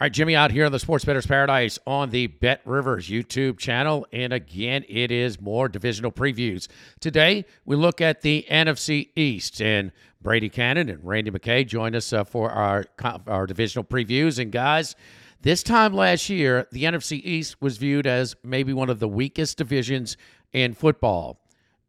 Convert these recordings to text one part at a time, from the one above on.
All right, Jimmy Ott here on the Sports Better's Paradise on the Bet Rivers YouTube channel. And again, it is more divisional previews. Today, we look at the NFC East. And Brady Kannon and Randy McKay join us uh, for our, our divisional previews. And guys, this time last year, the NFC East was viewed as maybe one of the weakest divisions in football.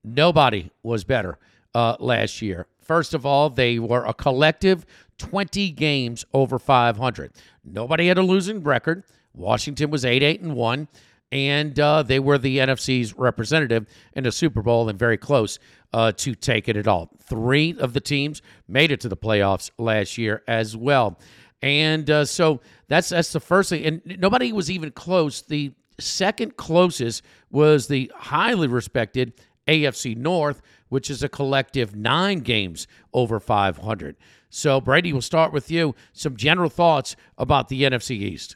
Nobody was better uh, last year. First of all, they were a collective 20 games over 500. Nobody had a losing record. Washington was 8 8 and 1, and uh, they were the NFC's representative in the Super Bowl and very close uh, to taking it all. Three of the teams made it to the playoffs last year as well. And uh, so that's that's the first thing. And nobody was even close. The second closest was the highly respected AFC North, which is a collective nine games over 500. So, Brady, we'll start with you. Some general thoughts about the NFC East.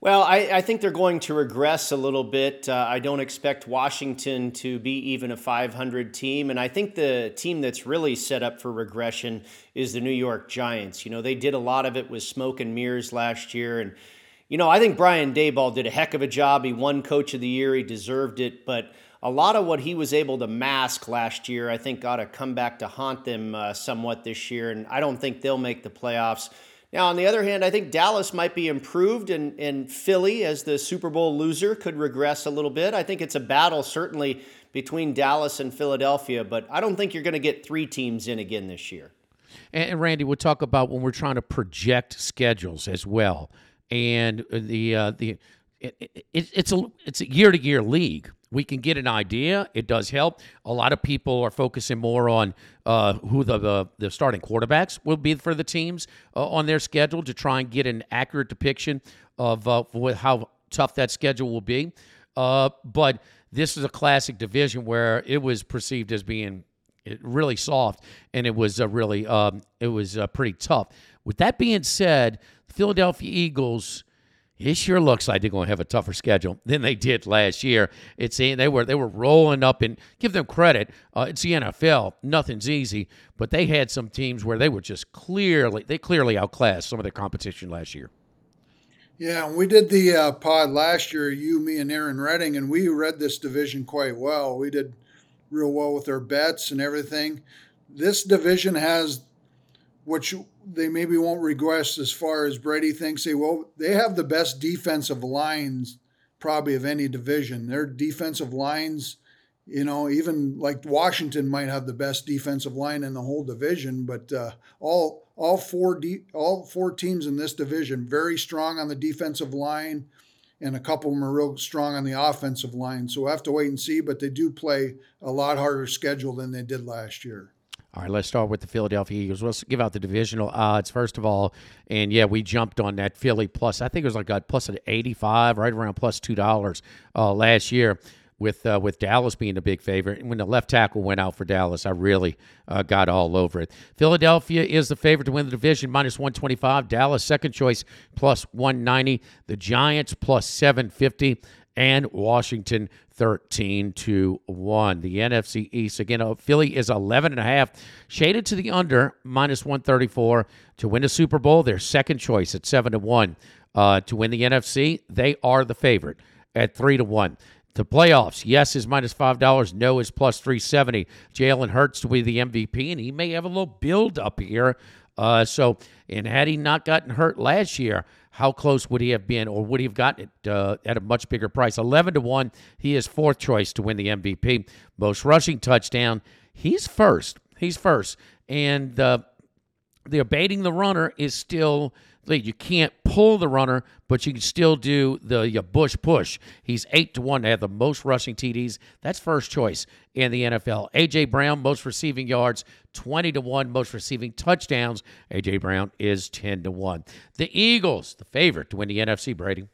Well, I, I think they're going to regress a little bit. Uh, I don't expect Washington to be even a 500 team. And I think the team that's really set up for regression is the New York Giants. You know, they did a lot of it with smoke and mirrors last year. And, you know, I think Brian Daboll did a heck of a job. He won Coach of the Year, he deserved it. But a lot of what he was able to mask last year, I think, got to come back to haunt them uh, somewhat this year. And I don't think they'll make the playoffs. Now, on the other hand, I think Dallas might be improved, and, and Philly, as the Super Bowl loser, could regress a little bit. I think it's a battle, certainly, between Dallas and Philadelphia, but I don't think you're going to get three teams in again this year. And, Randy, we'll talk about when we're trying to project schedules as well. And the uh, the it, it, it's a it's a year to year league we can get an idea. It does help. A lot of people are focusing more on uh, who the, the, the starting quarterbacks will be for the teams uh, on their schedule to try and get an accurate depiction of uh, how tough that schedule will be. Uh, but this is a classic division where it was perceived as being really soft, and it was really um, it was uh, pretty tough. With that being said, Philadelphia Eagles it sure looks like they're going to have a tougher schedule than they did last year. It's they were they were rolling up and give them credit. Uh, it's the NFL, nothing's easy, but they had some teams where they were just clearly they clearly outclassed some of their competition last year. Yeah, we did the uh, pod last year, you, me, and Aaron Redding, and we read this division quite well. We did real well with our bets and everything. This division has which they maybe won't regress as far as Brady thinks they will. They have the best defensive lines probably of any division. Their defensive lines, you know, even like Washington might have the best defensive line in the whole division, but uh, all all four de- all four teams in this division very strong on the defensive line, and a couple of them are real strong on the offensive line. So we'll have to wait and see, but they do play a lot harder schedule than they did last year. All right, let's start with the Philadelphia Eagles. Let's give out the divisional odds first of all. And yeah, we jumped on that Philly plus. I think it was like a plus an eighty-five, right around plus two dollars uh, last year. With uh, with Dallas being a big favorite, and when the left tackle went out for Dallas, I really uh, got all over it. Philadelphia is the favorite to win the division, minus one twenty five. Dallas second choice plus one ninety. The Giants plus seven fifty and Washington 13 to 1. The NFC East again, uh, Philly is 11 and a half, shaded to the under minus 134 to win the Super Bowl. Their second choice at 7 to 1. Uh, to win the NFC, they are the favorite at 3 to 1. The playoffs, yes, is minus five dollars. No is plus three seventy. Jalen Hurts to be the MVP, and he may have a little build up here. Uh, so, and had he not gotten hurt last year, how close would he have been, or would he have gotten it uh, at a much bigger price? 11 to 1, he is fourth choice to win the MVP. Most rushing touchdown, he's first. He's first. And uh, the abating the runner is still Lee, you can't pull the runner, but you can still do the tush push. He's eight to one to have the most rushing TDs. That's first choice in the NFL. AJ Brown, most receiving yards, twenty to one, most receiving touchdowns. AJ Brown is ten to one. The Eagles, the favorite to win the NFC. Brady.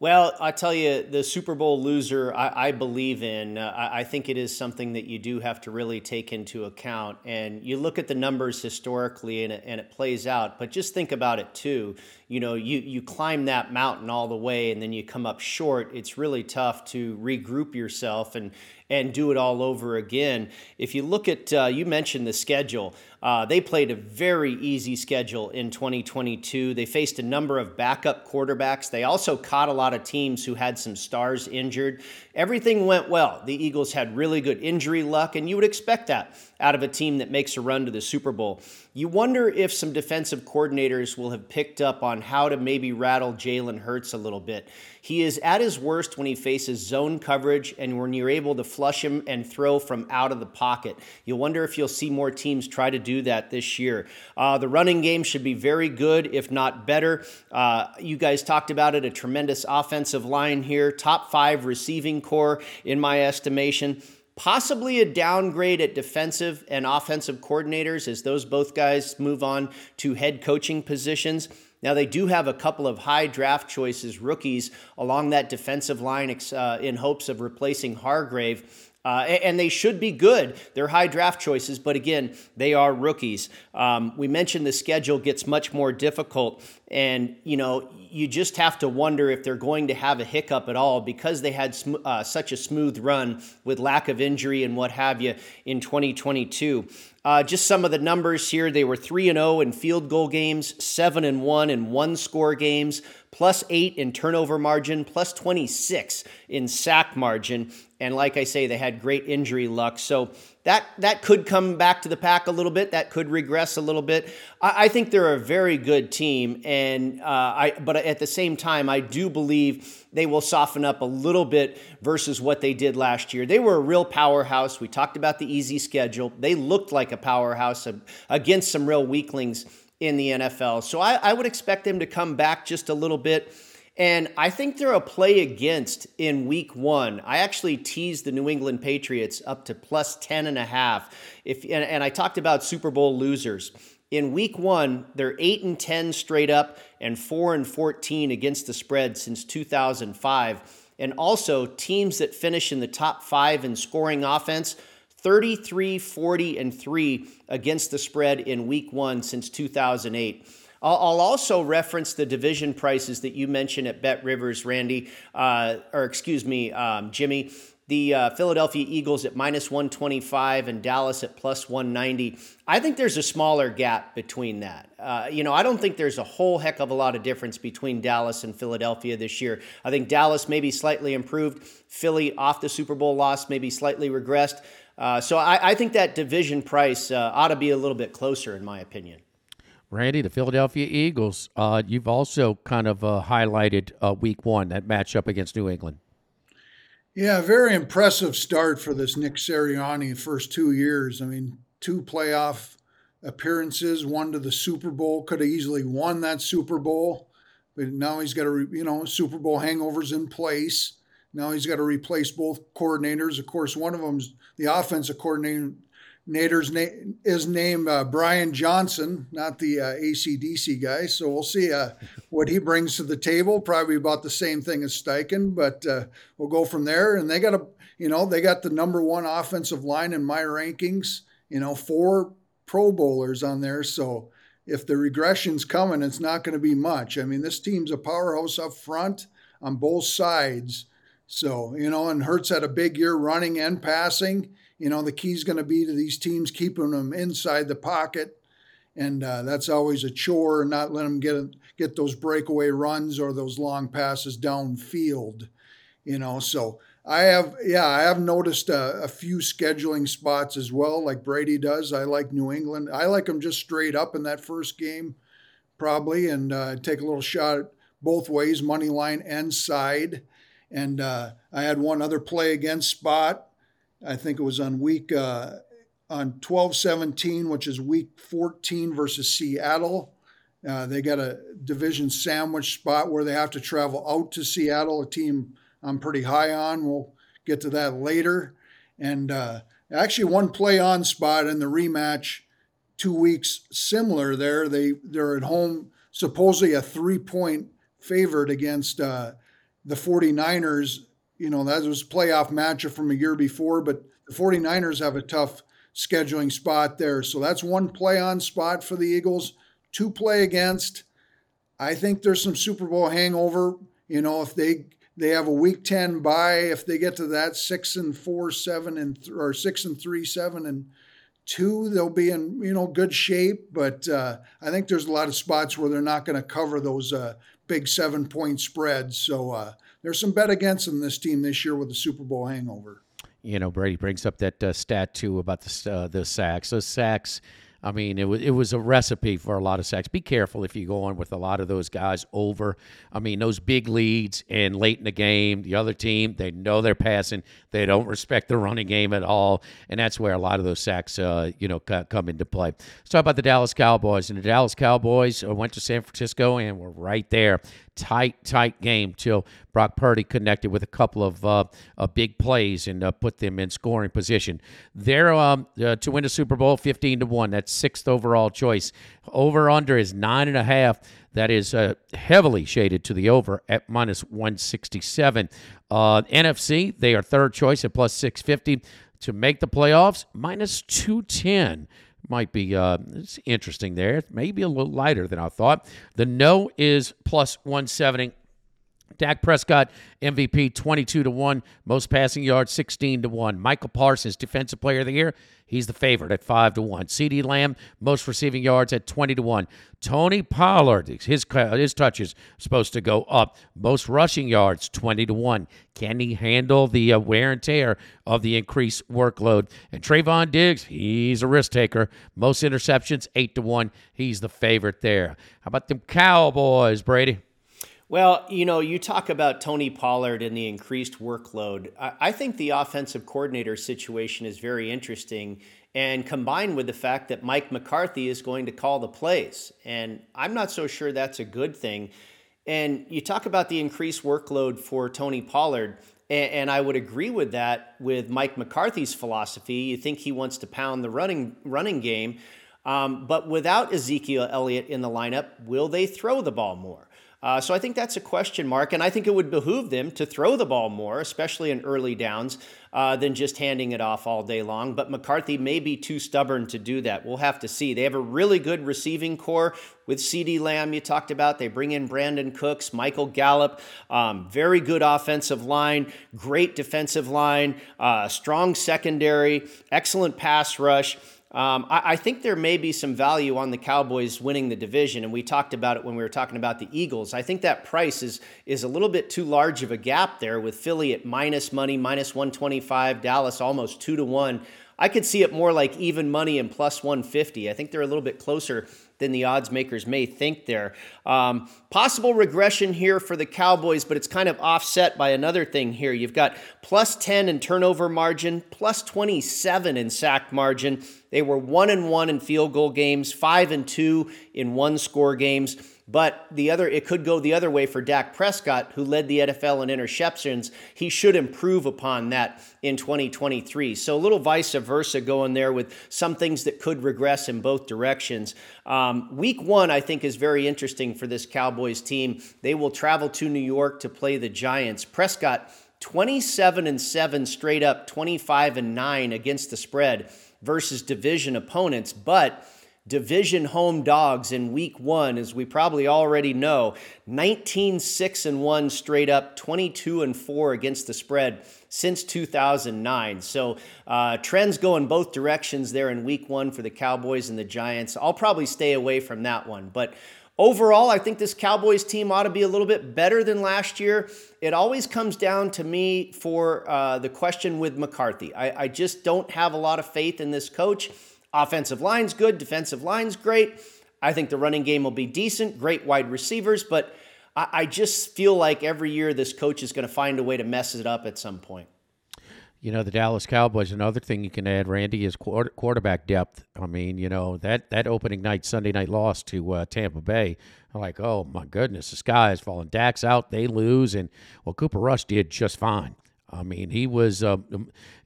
Well, I tell you, the Super Bowl loser, I, I believe in. Uh, I, think it is something that you do have to really take into account. And you look at the numbers historically, and it, and it plays out. But just think about it too. You know, you you climb that mountain all the way, and then you come up short. It's really tough to regroup yourself and and do it all over again. If you look at, uh, you mentioned the schedule. Uh, they played a very easy schedule in 2022. They faced a number of backup quarterbacks. They also caught a lot of teams who had some stars injured. Everything went well. The Eagles had really good injury luck, and you would expect that out of a team that makes a run to the Super Bowl. You wonder if some defensive coordinators will have picked up on how to maybe rattle Jalen Hurts a little bit. He is at his worst when he faces zone coverage and when you're able to flush him and throw from out of the pocket. You'll wonder if you'll see more teams try to do that this year. Uh, the running game should be very good, if not better. Uh, you guys talked about it, a tremendous offensive line here, top five receiving corps, in my estimation possibly a downgrade at defensive and offensive coordinators as those both guys move on to head coaching positions. Now, they do have a couple of high draft choices, rookies, along that defensive line uh, in hopes of replacing Hargrave. Uh, and they should be good. They're high draft choices, but again, they are rookies. Um, we mentioned the schedule gets much more difficult, and you know you just have to wonder if they're going to have a hiccup at all because they had sm- uh, such a smooth run with lack of injury and what have you in 2022. Uh, just some of the numbers here: they were three and zero oh in field goal games, seven and one in one score games, plus eight in turnover margin, plus 26 in sack margin. And like I say, they had great injury luck. So that that could come back to the pack a little bit. That could regress a little bit. I, I think they're a very good team, and uh, I. But at the same time, I do believe they will soften up a little bit versus what they did last year. They were a real powerhouse. We talked about the easy schedule. They looked like a powerhouse against some real weaklings in the NFL. So I, I would expect them to come back just a little bit. And I think they're a play against in week one. I actually teased the New England Patriots up to plus 10 and a half. If, and, and I talked about Super Bowl losers. In week one, they're 8 and 10 straight up and 4 and 14 against the spread since 2005. And also, teams that finish in the top five in scoring offense 33, 40, and 3 against the spread in week one since 2008. I'll, also reference the division prices that you mentioned at Bet Rivers, Randy, uh, or excuse me, um, Jimmy. The uh, Philadelphia Eagles at minus 125 and Dallas at plus 190. I think there's a smaller gap between that. Uh, you know, I don't think there's a whole heck of a lot of difference between Dallas and Philadelphia this year. I think Dallas maybe slightly improved, Philly off the Super Bowl loss, maybe slightly regressed. Uh, so I, I, think that division price uh, ought to be a little bit closer, in my opinion. Randy, the Philadelphia Eagles. Uh, you've also kind of uh, highlighted uh, Week One that matchup against New England. Yeah, very impressive start for this Nick Sirianni. First two years, I mean, two playoff appearances, one to the Super Bowl. Could have easily won that Super Bowl, but now he's got to, you know, Super Bowl hangovers in place. Now he's got to replace both coordinators. Of course, one of them's the offensive coordinator Nader's name is named uh, Brian Johnson, not the uh, ACDC guy. So we'll see uh, what he brings to the table. Probably about the same thing as Steichen, but uh, we'll go from there. And they got a, you know, they got the number one offensive line in my rankings. You know, four Pro Bowlers on there. So if the regression's coming, it's not going to be much. I mean, this team's a powerhouse up front on both sides. So you know, and Hurts had a big year running and passing you know, the key is going to be to these teams keeping them inside the pocket. And uh, that's always a chore, not let them get get those breakaway runs or those long passes downfield. You know, so I have, yeah, I have noticed a, a, few scheduling spots as well, like Brady does. I like New England. I like them just straight up in that first game, probably, and uh, take a little shot both ways, money line and side. And uh, I had one other play against spot I think it was on week uh, on 12 17, which is week 14 versus Seattle. Uh, they got a division sandwich spot where they have to travel out to Seattle, a team I'm pretty high on. We'll get to that later. And uh, actually, one play on spot in the rematch two weeks similar there. They, they're at home, supposedly a three point favorite against uh, the 49ers. You know, that was playoff matchup from a year before, but the 49ers have a tough scheduling spot there. So that's one play on spot for the Eagles to play against. I think there's some Super Bowl hangover. You know, if they they have a Week Ten bye, if they get to that six and four, seven and th- or six and three, seven and two, they'll be in you know good shape. But uh, I think there's a lot of spots where they're not going to cover those uh, big seven point spreads. So uh, there's some bet against them this team this year with the Super Bowl hangover. You know, Brady brings up that uh, stat too about the uh, the sacks. Those sacks I mean, it was it was a recipe for a lot of sacks. Be careful if you go on with a lot of those guys over. I mean, those big leads and late in the game, the other team they know they're passing. They don't respect the running game at all, and that's where a lot of those sacks, uh, you know, come into play. Let's talk about the Dallas Cowboys. And the Dallas Cowboys uh, went to San Francisco and were right there tight, tight game till Brock Purdy connected with a couple of uh, uh, big plays and uh, put them in scoring position. They're um, uh, to win the Super Bowl, fifteen to one. That's sixth overall choice. Over under is nine and a half. That is uh, heavily shaded to the over at minus one sixty seven. Uh, NFC they are third choice at plus six fifty to make the playoffs, minus two ten might be uh, it's interesting there. Maybe a little lighter than I thought. The no is plus 170. Dak Prescott, MVP 22 to 1, most passing yards 16 to 1. Micah Parsons, defensive player of the year, he's the favorite at 5 to 1. CeeDee Lamb, most receiving yards at 20 to 1. Tony Pollard, his his touches supposed to go up. Most rushing yards 20 to 1. Can he handle the uh, wear and tear of the increased workload? And Trevon Diggs, he's a risk taker. Most interceptions 8 to 1. He's the favorite there. How about them Cowboys, Brady? Well, you know, you talk about Tony Pollard and the increased workload. I, think the offensive coordinator situation is very interesting, and combined with the fact that Mike McCarthy is going to call the plays. And I'm not so sure that's a good thing. And you talk about the increased workload for Tony Pollard. And, I would agree with that with Mike McCarthy's philosophy. You think he wants to pound the running running game, um, but without Ezekiel Elliott in the lineup, will they throw the ball more? Uh, so I think that's a question mark, and I think it would behoove them to throw the ball more, especially in early downs, uh, than just handing it off all day long. But McCarthy may be too stubborn to do that. We'll have to see. They have a really good receiving corps with CeeDee Lamb, you talked about. They bring in Brandin Cooks, Michael Gallup, um, very good offensive line, great defensive line, uh, strong secondary, excellent pass rush. Um, I, I, think there may be some value on the Cowboys winning the division, and we talked about it when we were talking about the Eagles. I think that price is is a little bit too large of a gap there with Philly at minus money, minus 125, Dallas almost two to one. I could see it more like even money and plus 150. I think they're a little bit closer than the odds makers may think there. Um, possible regression here for the Cowboys, but it's kind of offset by another thing here. You've got plus 10 in turnover margin, plus 27 in sack margin. They were one and one in field goal games, five and two in one score games. But the other, it could go the other way for Dak Prescott, who led the NFL in interceptions. He should improve upon that in 2023. So a little vice versa going there with some things that could regress in both directions. Um, week one, I think, is very interesting for this Cowboys team. They will travel to New York to play the Giants. Prescott, 27 and 7 straight up, 25 and 9 against the spread versus division opponents, but division home dogs in week one, as we probably already know, 19 6 and 1 straight up, 22 and 4 against the spread since 2009. So uh, trends go in both directions there in week one for the Cowboys and the Giants. I'll probably stay away from that one. But Overall, I think this Cowboys team ought to be a little bit better than last year. It always comes down to me for uh, the question with McCarthy. I, I just don't have a lot of faith in this coach. Offensive line's good, defensive line's great. I think the running game will be decent, great wide receivers, but I, I just feel like every year this coach is going to find a way to mess it up at some point. You know, the Dallas Cowboys, another thing you can add, Randy, is quarterback depth. I mean, you know, that, that opening night, Sunday night loss to uh, Tampa Bay, I'm like, oh my goodness, the sky is falling. Dak's out, they lose. And, well, Cooper Rush did just fine. I mean, he was uh,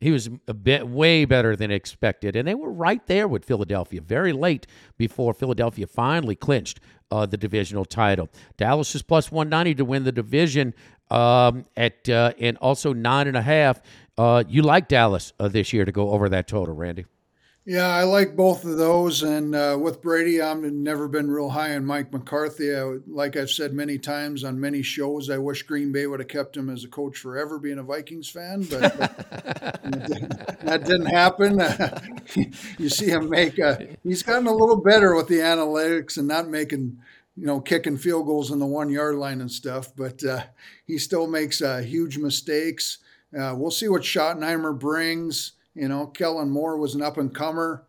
he was a bit way better than expected, and they were right there with Philadelphia very late before Philadelphia finally clinched uh, the divisional title. Dallas is plus one ninety to win the division um, at uh, and also nine and a half uh, you like Dallas uh, this year to go over that total, Randy? Yeah, I like both of those. And uh, with Brady, I've never been real high on Mike McCarthy. I, like I've said many times on many shows, I wish Green Bay would have kept him as a coach forever, being a Vikings fan. But that didn't happen. you see him make a, he's gotten a little better with the analytics and not making you know, kicking field goals in the one yard line and stuff, but uh, he still makes uh, huge mistakes. Uh, we'll see what Schottenheimer brings. You know, Kellen Moore was an up and comer.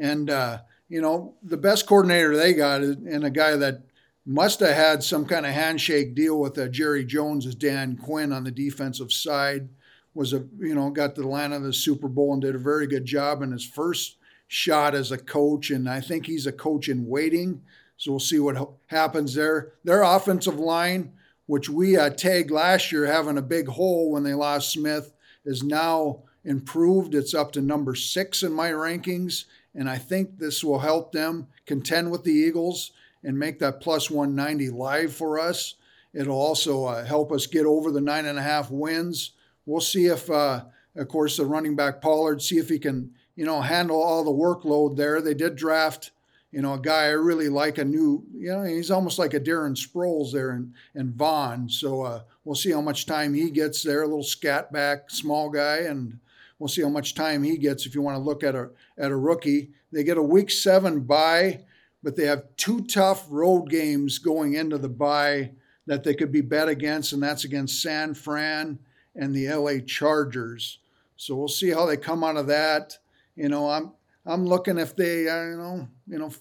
And, uh, you know, the best coordinator they got is, and a guy that must have had some kind of handshake deal with uh, Jerry Jones is Dan Quinn on the defensive side. Was a, you know, got the Atlanta the Super Bowl and did a very good job in his first shot as a coach. And I think he's a coach in waiting. So we'll see what happens there. Their offensive line, which we uh, tagged last year having a big hole when they lost Smith, is now improved. It's up to number six in my rankings. And I think this will help them contend with the Eagles and make that plus 190 live for us. It'll also uh, help us get over the nine and a half wins. We'll see if, uh, of course, the running back Pollard, see if he can, you know, handle all the workload there. They did draft you know, a guy I really like, a new, you know, he's almost like a Darren Sproles there and and Vaughn. So uh, we'll see how much time he gets there. A little scat back, small guy, and we'll see how much time he gets. If you want to look at a at a rookie, they get a week seven bye, but they have two tough road games going into the bye that they could be bet against, and that's against San Fran and the LA Chargers. So we'll see how they come out of that. You know, I'm I'm looking if they, uh, you know, you know,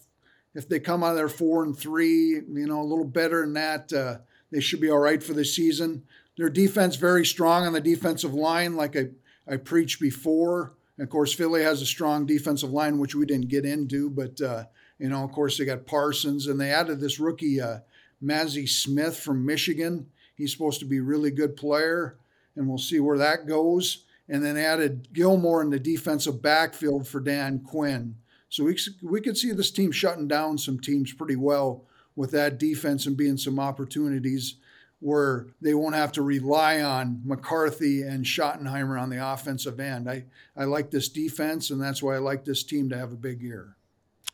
if they come out of there four and three, you know, a little better than that, uh, they should be all right for the season. Their defense very strong on the defensive line, like I, I preached before. And of course, Philly has a strong defensive line, which we didn't get into, but uh, you know, of course, they got Parsons and they added this rookie uh, Mazi Smith from Michigan. He's supposed to be a really good player, and we'll see where that goes and then added Gilmore in the defensive backfield for Dan Quinn. So we, we could see this team shutting down some teams pretty well with that defense and being some opportunities where they won't have to rely on McCarthy and Schottenheimer on the offensive end. I, I like this defense, and that's why I like this team to have a big year.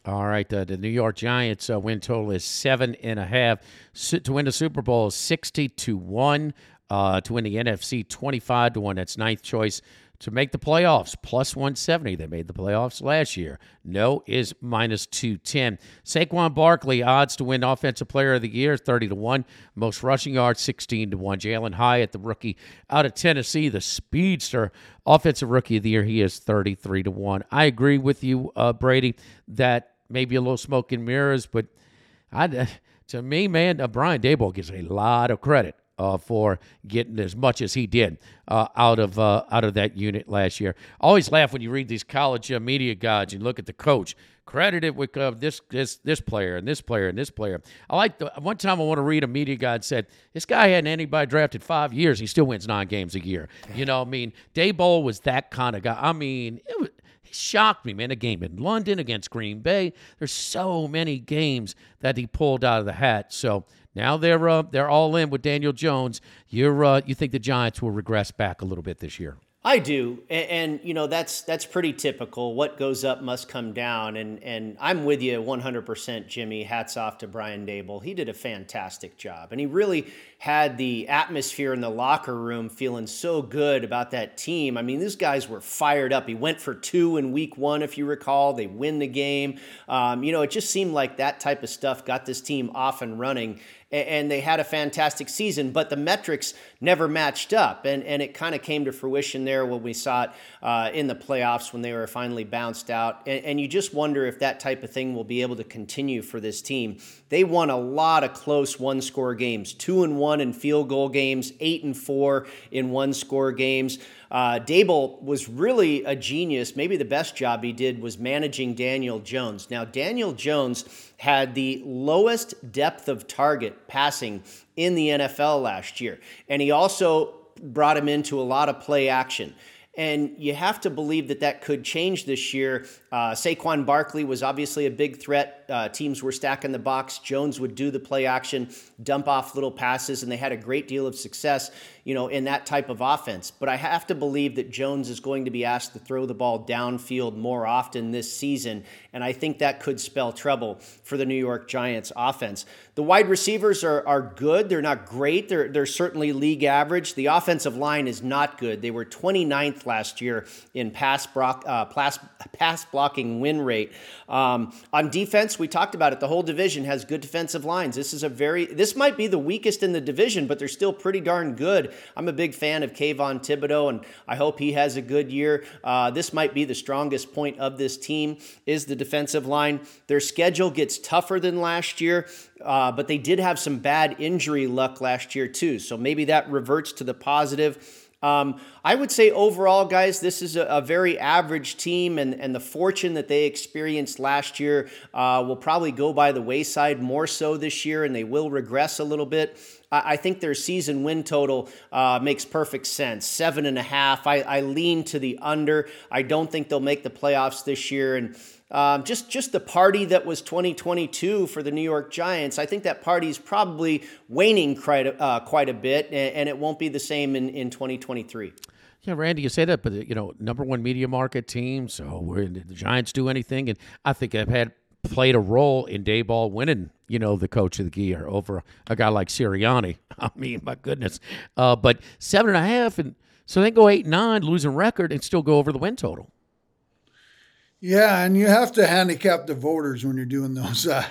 All right, uh, the New York Giants uh, win total is seven and a half. to win the Super Bowl, is sixty to one uh, to win the NFC 25 to 1. That's ninth choice to make the playoffs, plus 170. They made the playoffs last year. No is minus 210. Saquon Barkley, odds to win Offensive Player of the Year, 30 to 1. Most rushing yards, 16 to 1. Jalin Hyatt, the rookie out of Tennessee, the speedster, Offensive Rookie of the Year, he is 33 to 1. I agree with you, uh, Brady, that maybe a little smoke and mirrors, but I, to me, man, uh, Brian Daboll gets a lot of credit uh, for getting as much as he did uh, out of uh, out of that unit last year. I always laugh when you read these college uh, media guides and look at the coach credited with uh, this this this player and this player and this player. I like the one time I want to read a media guide said this guy hadn't anybody drafted five years. He still wins nine games a year. You know, I mean, Daboll was that kind of guy. I mean, it was, he shocked me, man. A game in London against Green Bay. There's so many games that he pulled out of the hat. So now they're uh, they're all in with Daniel Jones. You're uh, you think the Giants will regress back a little bit this year? I do, and, and, you know that's that's pretty typical. What goes up must come down, and and I'm with you 100%, Jimmy. Hats off to Brian Daboll. He did a fantastic job, and he really had the atmosphere in the locker room feeling so good about that team. I mean, these guys were fired up. He went for two in week one, if you recall. They win the game. Um, you know, it just seemed like that type of stuff got this team off and running. And they had a fantastic season, but the metrics never matched up. And, and it kind of came to fruition there when we saw it uh, in the playoffs when they were finally bounced out. And, and you just wonder if that type of thing will be able to continue for this team. They won a lot of close one score games, two and one in field goal games, eight and four in one score games. Uh, Daboll was really a genius. Maybe the best job he did was managing Daniel Jones. Now, Daniel Jones had the lowest depth of target passing in the NFL last year, and he also brought him into a lot of play action. And you have to believe that that could change this year. Uh, Saquon Barkley was obviously a big threat. Uh, teams were stacking the box. Jones would do the play action, dump off little passes, and they had a great deal of success you know, in that type of offense. But I have to believe that Jones is going to be asked to throw the ball downfield more often this season, and I think that could spell trouble for the New York Giants offense. The wide receivers are, are good. They're not great. They're, they're certainly league average. The offensive line is not good. They were 29th last year in pass, block, uh, pass, pass blocking win rate. Um, on defense, we talked about it. The whole division has good defensive lines. This is a very, this might be the weakest in the division, but they're still pretty darn good. I'm a big fan of Kayvon Thibodeaux, and I hope he has a good year. Uh, this might be the strongest point of this team is the defensive line. Their schedule gets tougher than last year, uh, but they did have some bad injury luck last year too. So maybe that reverts to the positive. Um, I would say overall, guys, this is a, a, very average team, and, and the fortune that they experienced last year uh, will probably go by the wayside more so this year, and they will regress a little bit. I, think their season win total uh, makes perfect sense seven and a half. I, I lean to the under. I don't think they'll make the playoffs this year, and um, just just the party that was 2022 for the New York Giants. I think that party is probably waning quite a, uh, quite a bit, and, and, it won't be the same in, in 2023. Yeah, Randy, you say that, but you know, number one media market team. So the Giants do anything, and I think I've had played a role in Daboll winning. You know, the coach of the year over a guy like Sirianni. I mean, my goodness. Uh, but seven and a half, and so they go eight nine, losing record, and still go over the win total. Yeah, and you have to handicap the voters when you're doing those. Uh,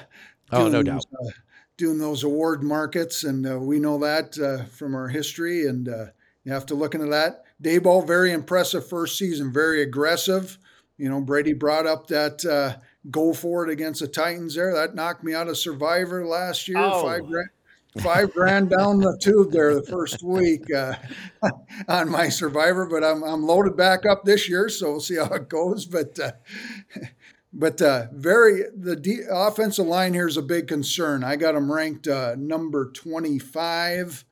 doing oh, no doubt. uh, doing those award markets, and uh, we know that uh, from our history, and uh, you have to look into that. Daboll, very impressive first season, very aggressive. You know, Brady brought up that uh, go for it against the Titans there. That knocked me out of Survivor last year. Oh. Five grand, five grand down the tube there the first week uh, on my survivor, but I'm, I'm loaded back up this year, so we'll see how it goes. But uh, but uh, very the de- offensive line here is a big concern. I got them ranked uh, number 25.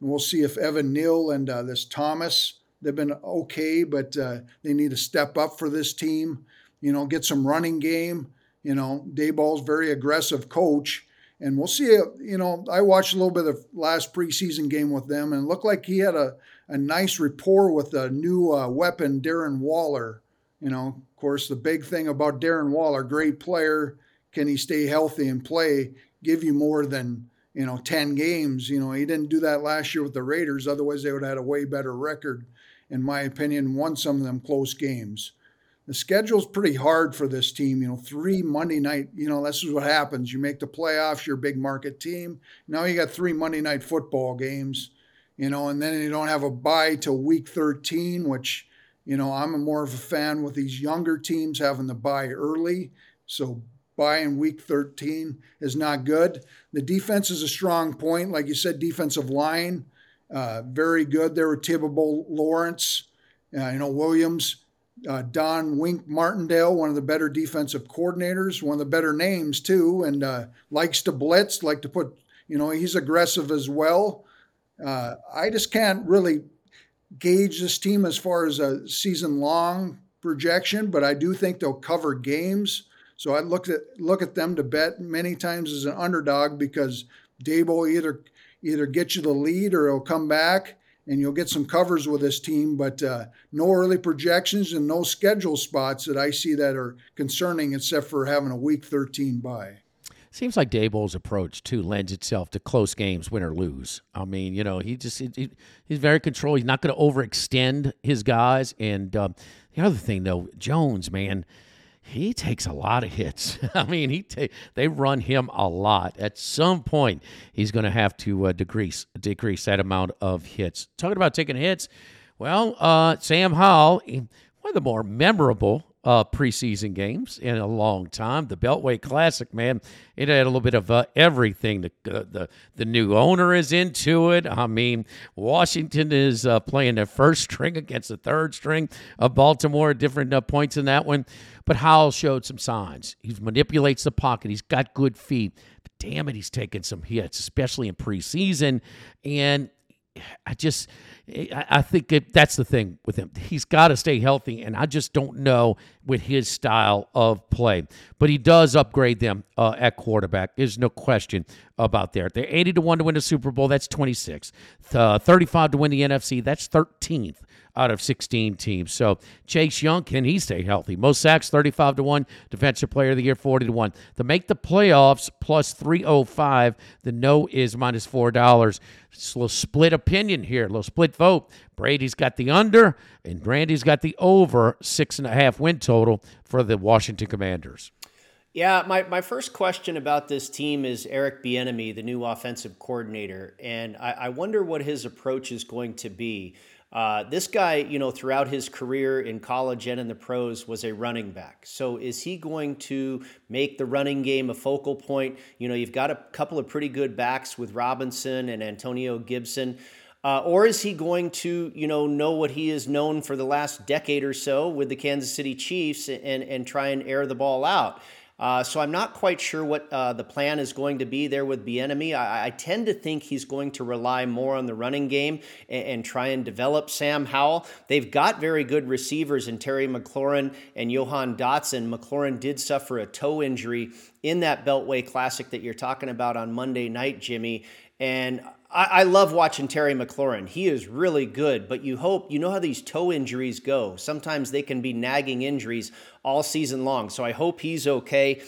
We'll see if Evan Neal and uh, this Thomas they've been okay, but uh, they need to step up for this team. You know, get some running game. You know, Daboll's very aggressive coach and we'll see. You know, I watched a little bit of last preseason game with them, and it looked like he had a, a nice rapport with the new uh, weapon, Darren Waller. You know, of course, the big thing about Darren Waller, great player. Can he stay healthy and play? Give you more than you know ten games. You know, he didn't do that last year with the Raiders. Otherwise, they would have had a way better record, in my opinion. Won some of them close games the schedule's pretty hard for this team. You know, three Monday night, you know, this is what happens. You make the playoffs, you're a big market team. Now you got three Monday night football games, you know, and then you don't have a bye till week 13, which, you know, I'm more of a fan with these younger teams having the bye early. So bye in week 13 is not good. The defense is a strong point. Like you said, defensive line, uh, very good there were Thibodeaux Lawrence. Uh, you know, Williams uh, Don Wink Martindale, one of the better defensive coordinators, one of the better names too, and uh, likes to blitz, like to put, you know, he's aggressive as well. Uh, I just can't really gauge this team as far as a season long projection, but I do think they'll cover games. So I look at look at them to bet many times as an underdog because Daboll either either get you the lead or he'll come back and you'll get some covers with this team, but uh, no early projections and no schedule spots that I see that are concerning, except for having a week 13 bye. Seems like Daboll's approach too lends itself to close games, win or lose. I mean, you know, he just he, he's very controlled. He's not going to overextend his guys. And um, the other thing, though, Jones, man, he takes a lot of hits. I mean, he ta- they run him a lot. At some point, he's going to have to uh, decrease decrease that amount of hits. Talking about taking hits, well, uh, Sam Howell, one of the more memorable uh, preseason games in a long time. The Beltway Classic, man, it had a little bit of uh, everything. The, uh, the the new owner is into it. I mean, Washington is uh, playing their first string against the third string of Baltimore. Different uh, points in that one, but Howell showed some signs. He manipulates the pocket. He's got good feet. But damn it, he's taking some hits, especially in preseason. And I just I think that's the thing with him. He's got to stay healthy, and I just don't know with his style of play. But he does upgrade them uh, at quarterback. There's no question about that. They're 80 to 1 to win the Super Bowl. That's 26. Uh, 35 to win the NFC. That's 13th out of 16 teams. So Chase Young, can he stay healthy? Most sacks, 35 to 1. Defensive player of the year, 40 to 1. To make the playoffs, plus 305. The no is minus $4. It's a little split opinion here, a little split vote. Brady's got the under, and Randy's got the over six and a half win total for the Washington Commanders. Yeah, my, my first question about this team is Eric Bieniemy, the new offensive coordinator, and I, I wonder what his approach is going to be. Uh, this guy, you know, throughout his career in college and in the pros, was a running back. So is he going to make the running game a focal point? You know, you've got a couple of pretty good backs with Robinson and Antonio Gibson. Uh, or is he going to, you know, know what he is known for the last decade or so with the Kansas City Chiefs and, and try and air the ball out? Uh, so I'm not quite sure what uh, the plan is going to be there with Bieniemy. I, I, tend to think he's going to rely more on the running game and, and, try and develop Sam Howell. They've got very good receivers in Terry McLaurin and Jahan Dotson. McLaurin did suffer a toe injury in that Beltway Classic that you're talking about on Monday night, Jimmy. And I, I, love watching Terry McLaurin. He is really good, but you hope, you know how these toe injuries go. Sometimes they can be nagging injuries all season long. So I hope he's okay.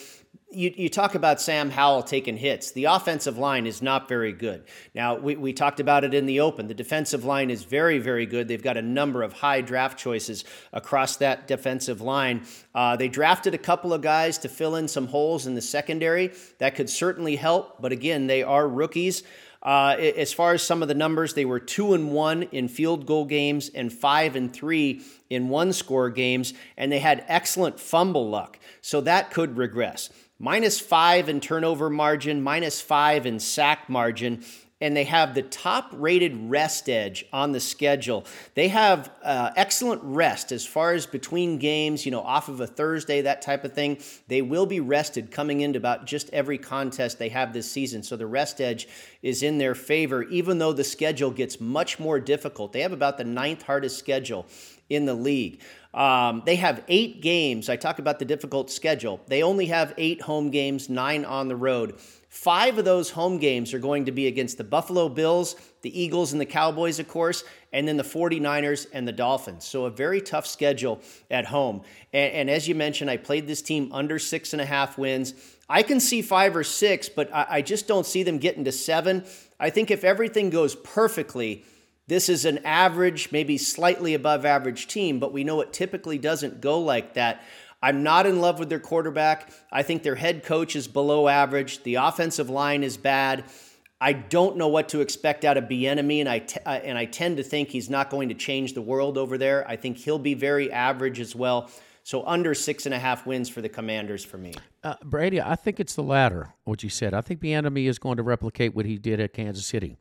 You, you talk about Sam Howell taking hits. The offensive line is not very good. Now, we, we talked about it in the open. The defensive line is very, very good. They've got a number of high draft choices across that defensive line. Uh, they drafted a couple of guys to fill in some holes in the secondary. That could certainly help, but again, they are rookies. Uh, as far as some of the numbers, they were two and one in field goal games and five and three in one score games, and they had excellent fumble luck. So that could regress. Minus five in turnover margin, minus five in sack margin and they have the top rated rest edge on the schedule. They have uh, excellent rest as far as between games, you know, off of a Thursday, that type of thing. They will be rested coming into about just every contest they have this season. So the rest edge is in their favor, even though the schedule gets much more difficult. They have about the ninth hardest schedule in the league. Um, they have eight games. I talk about the difficult schedule. They only have eight home games, nine on the road. Five of those home games are going to be against the Buffalo Bills, the Eagles, and the Cowboys, of course, and then the 49ers and the Dolphins. So a very tough schedule at home. And, and as you mentioned, I played this team under six and a half wins. I can see five or six, but I, I just don't see them getting to seven. I think if everything goes perfectly, this is an average, maybe slightly above average team, but we know it typically doesn't go like that. I'm not in love with their quarterback. I think their head coach is below average. The offensive line is bad. I don't know what to expect out of Bieniemy, and I t- uh, and I tend to think he's not going to change the world over there. I think he'll be very average as well. So under six and a half wins for the Commanders for me. Uh, Brady, I think it's the latter. What you said. I think Bieniemy is going to replicate what he did at Kansas City.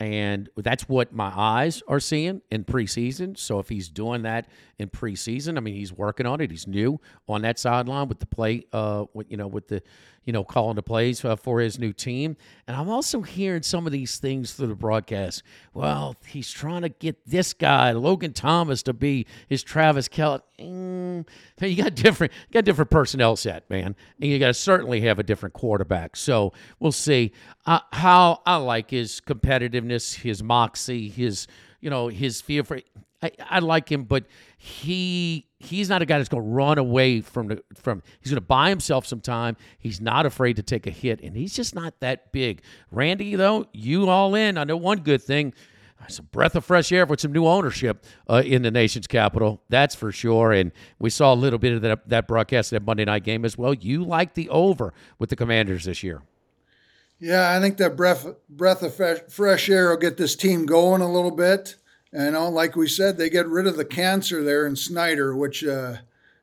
And that's what my eyes are seeing in preseason. So if he's doing that in preseason, I mean, he's working on it. He's new on that sideline with the play, uh, with, you know, with the you know, calling the plays uh, for his new team. And I'm also hearing some of these things through the broadcast. Well, he's trying to get this guy, Logan Thomas, to be his Travis Kelce. Mm, you got different, got different personnel set, man, and you got to certainly have a different quarterback. So we'll see. Uh, how I like his competitiveness, his moxie, his you know his fear for. I, I like him, but he he's not a guy that's going to run away from the from. He's going to buy himself some time. He's not afraid to take a hit, and he's just not that big. Randy, though, you all in. I know one good thing. Some breath of fresh air with some new ownership uh, in the nation's capital. That's for sure. And we saw a little bit of that, that broadcast that Monday night game as well. You like the over with the Commanders this year. Yeah, I think that breath breath of fresh, air will get this team going a little bit. And uh, like we said, they get rid of the cancer there in Snyder, which uh,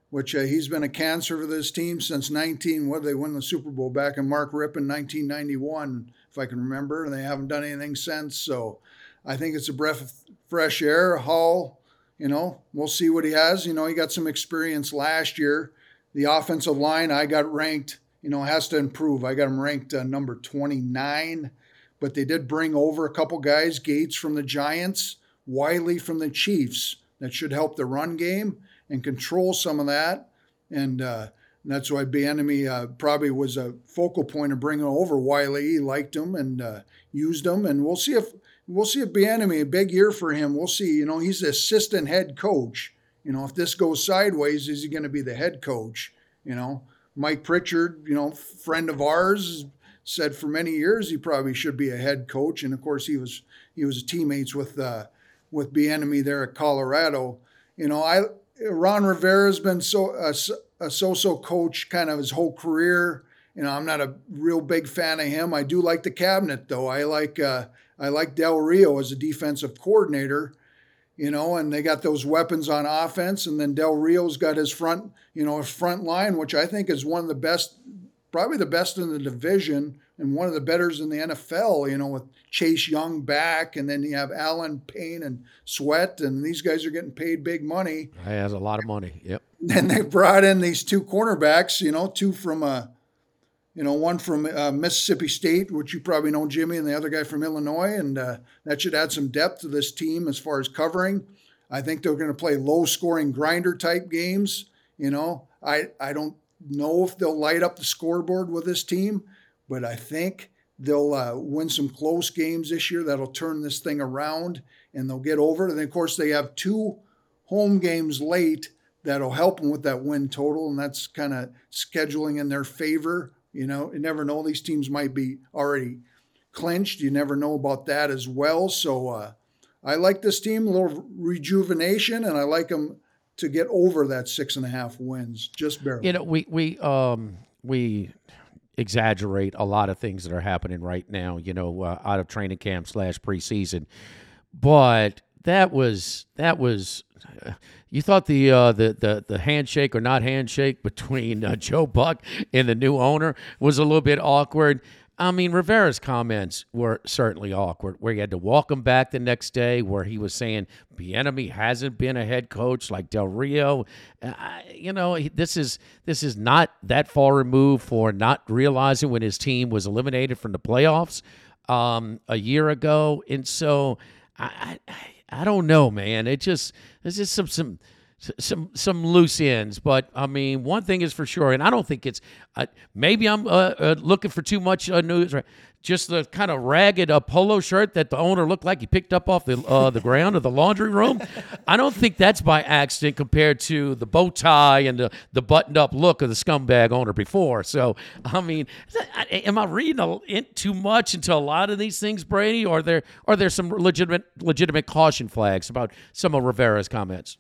which uh, he's been a cancer for this team since 19. What they win the Super Bowl back in Mark Rypien 1991, if I can remember, and they haven't done anything since. So I think it's a breath of fresh air. Howell, you know, we'll see what he has. You know, he got some experience last year. The offensive line, I got ranked, you know, has to improve. I got him ranked uh, number 29, but they did bring over a couple guys, Gates from the Giants, Wylie from the Chiefs. That should help the run game and control some of that. And, uh, and that's why Bieniemy uh, probably was a focal point of bringing over Wylie. He liked him and uh, used him, and we'll see if we'll see if Bieniemy a big year for him. We'll see. You know, he's assistant head coach. You know, if this goes sideways, is he going to be the head coach? You know, Mike Pritchard, you know, friend of ours, said for many years he probably should be a head coach, and of course he was he was teammates with uh, with Bieniemy there at Colorado. You know, I Ron Rivera's been so a, a so-so coach kind of his whole career. You know, I'm not a real big fan of him. I do like the cabinet though. I like uh, I like Del Rio as a defensive coordinator. You know, and they got those weapons on offense, and then Del Rio's got his front, you know, his front line, which I think is one of the best, probably the best in the division and one of the betters in the NFL, you know, with Chase Young back, and then you have Allen Payne and Sweat, and these guys are getting paid big money. He has a lot of money. Yep. And they brought in these two cornerbacks, you know, two from uh, you know, one from uh, Mississippi State, which you probably know Jimmy, and the other guy from Illinois, and uh, that should add some depth to this team as far as covering. I think they're going to play low-scoring grinder type games. You know, I I don't know if they'll light up the scoreboard with this team but I think they'll uh, win some close games this year that'll turn this thing around and they'll get over it. And of course, they have two home games late that'll help them with that win total, and that's kind of scheduling in their favor. You know, you never know; these teams might be already clinched. You never know about that as well. So uh, I like this team, a little rejuvenation, and I like them to get over that six and a half wins, just barely. You know, we we um we exaggerate a lot of things that are happening right now, you know, uh, out of training camp slash preseason. But that was that was. You thought the uh, the the the handshake or not handshake between uh, Joe Buck and the new owner was a little bit awkward. I mean, Rivera's comments were certainly awkward, where he had to walk him back the next day, where he was saying Bieniemy hasn't been a head coach like Del Rio. Uh, you know, this is this is not that far removed for not realizing when his team was eliminated from the playoffs um, a year ago, and so I, I I don't know, man. It just there's just some some some some loose ends. But I mean, one thing is for sure, and I don't think it's uh, maybe I'm uh, uh, looking for too much uh, news. Just the kind of ragged uh, polo shirt that the owner looked like he picked up off the uh, the ground of the laundry room. I don't think that's by accident compared to the bow tie and the, the buttoned up look of the scumbag owner before. So I mean, am I reading too much into a lot of these things, Brady? Or are there are there some legitimate legitimate caution flags about some of Rivera's comments?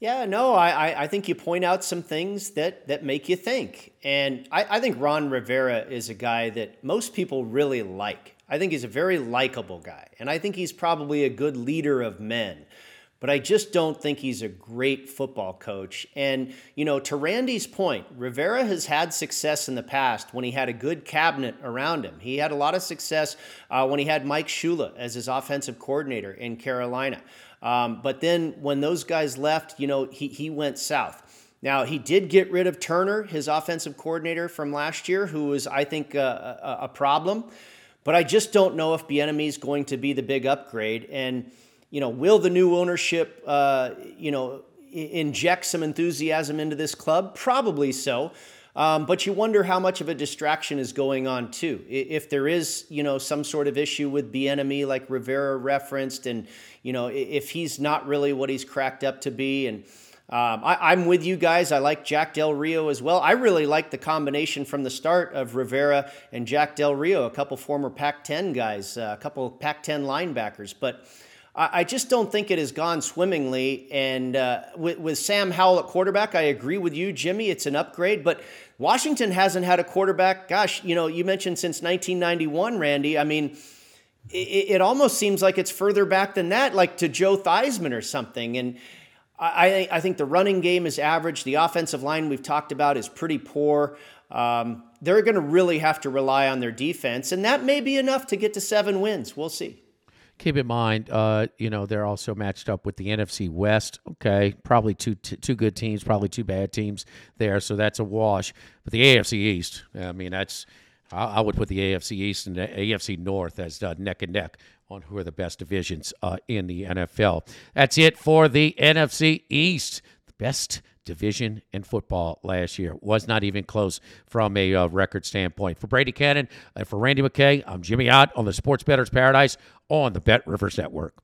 Yeah, no, I, I think you point out some things that, that make you think. And I, I think Ron Rivera is a guy that most people really like. I think he's a very likable guy. And I think he's probably a good leader of men. But I just don't think he's a great football coach. And, you know, to Randy's point, Rivera has had success in the past when he had a good cabinet around him. He had a lot of success uh, when he had Mike Shula as his offensive coordinator in Carolina. Um, but then when those guys left, you know, he, he went south. Now, he did get rid of Turner, his offensive coordinator from last year, who was, I think, a, a, a problem. But I just don't know if Bieniemy is going to be the big upgrade. And, you know, will the new ownership, uh, you know, inject some enthusiasm into this club? Probably so. Um, but you wonder how much of a distraction is going on too. If there is, you know, some sort of issue with Bieniemy, like Rivera referenced, and you know, if he's not really what he's cracked up to be, and um, I, am with you guys. I like Jack Del Rio as well. I really like the combination from the start of Rivera and Jack Del Rio, a couple former Pac-10 guys, uh, a couple Pac-10 linebackers, but. I, just don't think it has gone swimmingly. And uh, with, with Sam Howell at quarterback, I agree with you, Jimmy. It's an upgrade, but Washington hasn't had a quarterback. Gosh, you know, you mentioned since 1991, Randy. I mean, it, it almost seems like it's further back than that, like to Joe Theismann or something. And I, I think the running game is average. The offensive line we've talked about is pretty poor. Um, they're going to really have to rely on their defense, and that may be enough to get to seven wins. We'll see. Keep in mind, uh, you know, they're also matched up with the NFC West. Okay, probably two two good teams, probably two bad teams there, so that's a wash. But the AFC East, I mean, that's I, I would put the AFC East and the AFC North as uh, neck and neck on who are the best divisions uh, in the NFL. That's it for the NFC East. The best division in football last year. Was not even close from a uh, record standpoint. For Brady Kannon and for Randy McKay, I'm Jimmy Ott on the Sports Bettor's Paradise on the BetRivers Network.